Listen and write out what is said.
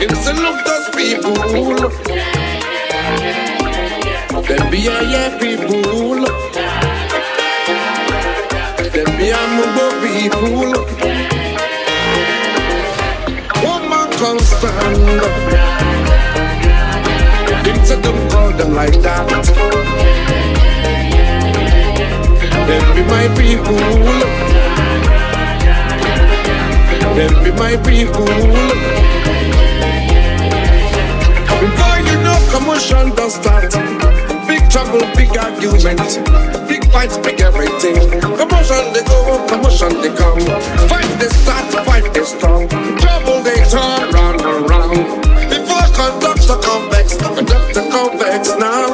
It's a look those people. Them be a yeah people. Them be a mugo people. One man can stand Him said don't call them like that Them be my people Them be my people revolution does start. Big trouble, big argument, big fights, big everything. Commotion they go, commotion they come. Fight they start, fight they strong. Trouble they turn round and round. Before conducts the convex, conduct the convex now.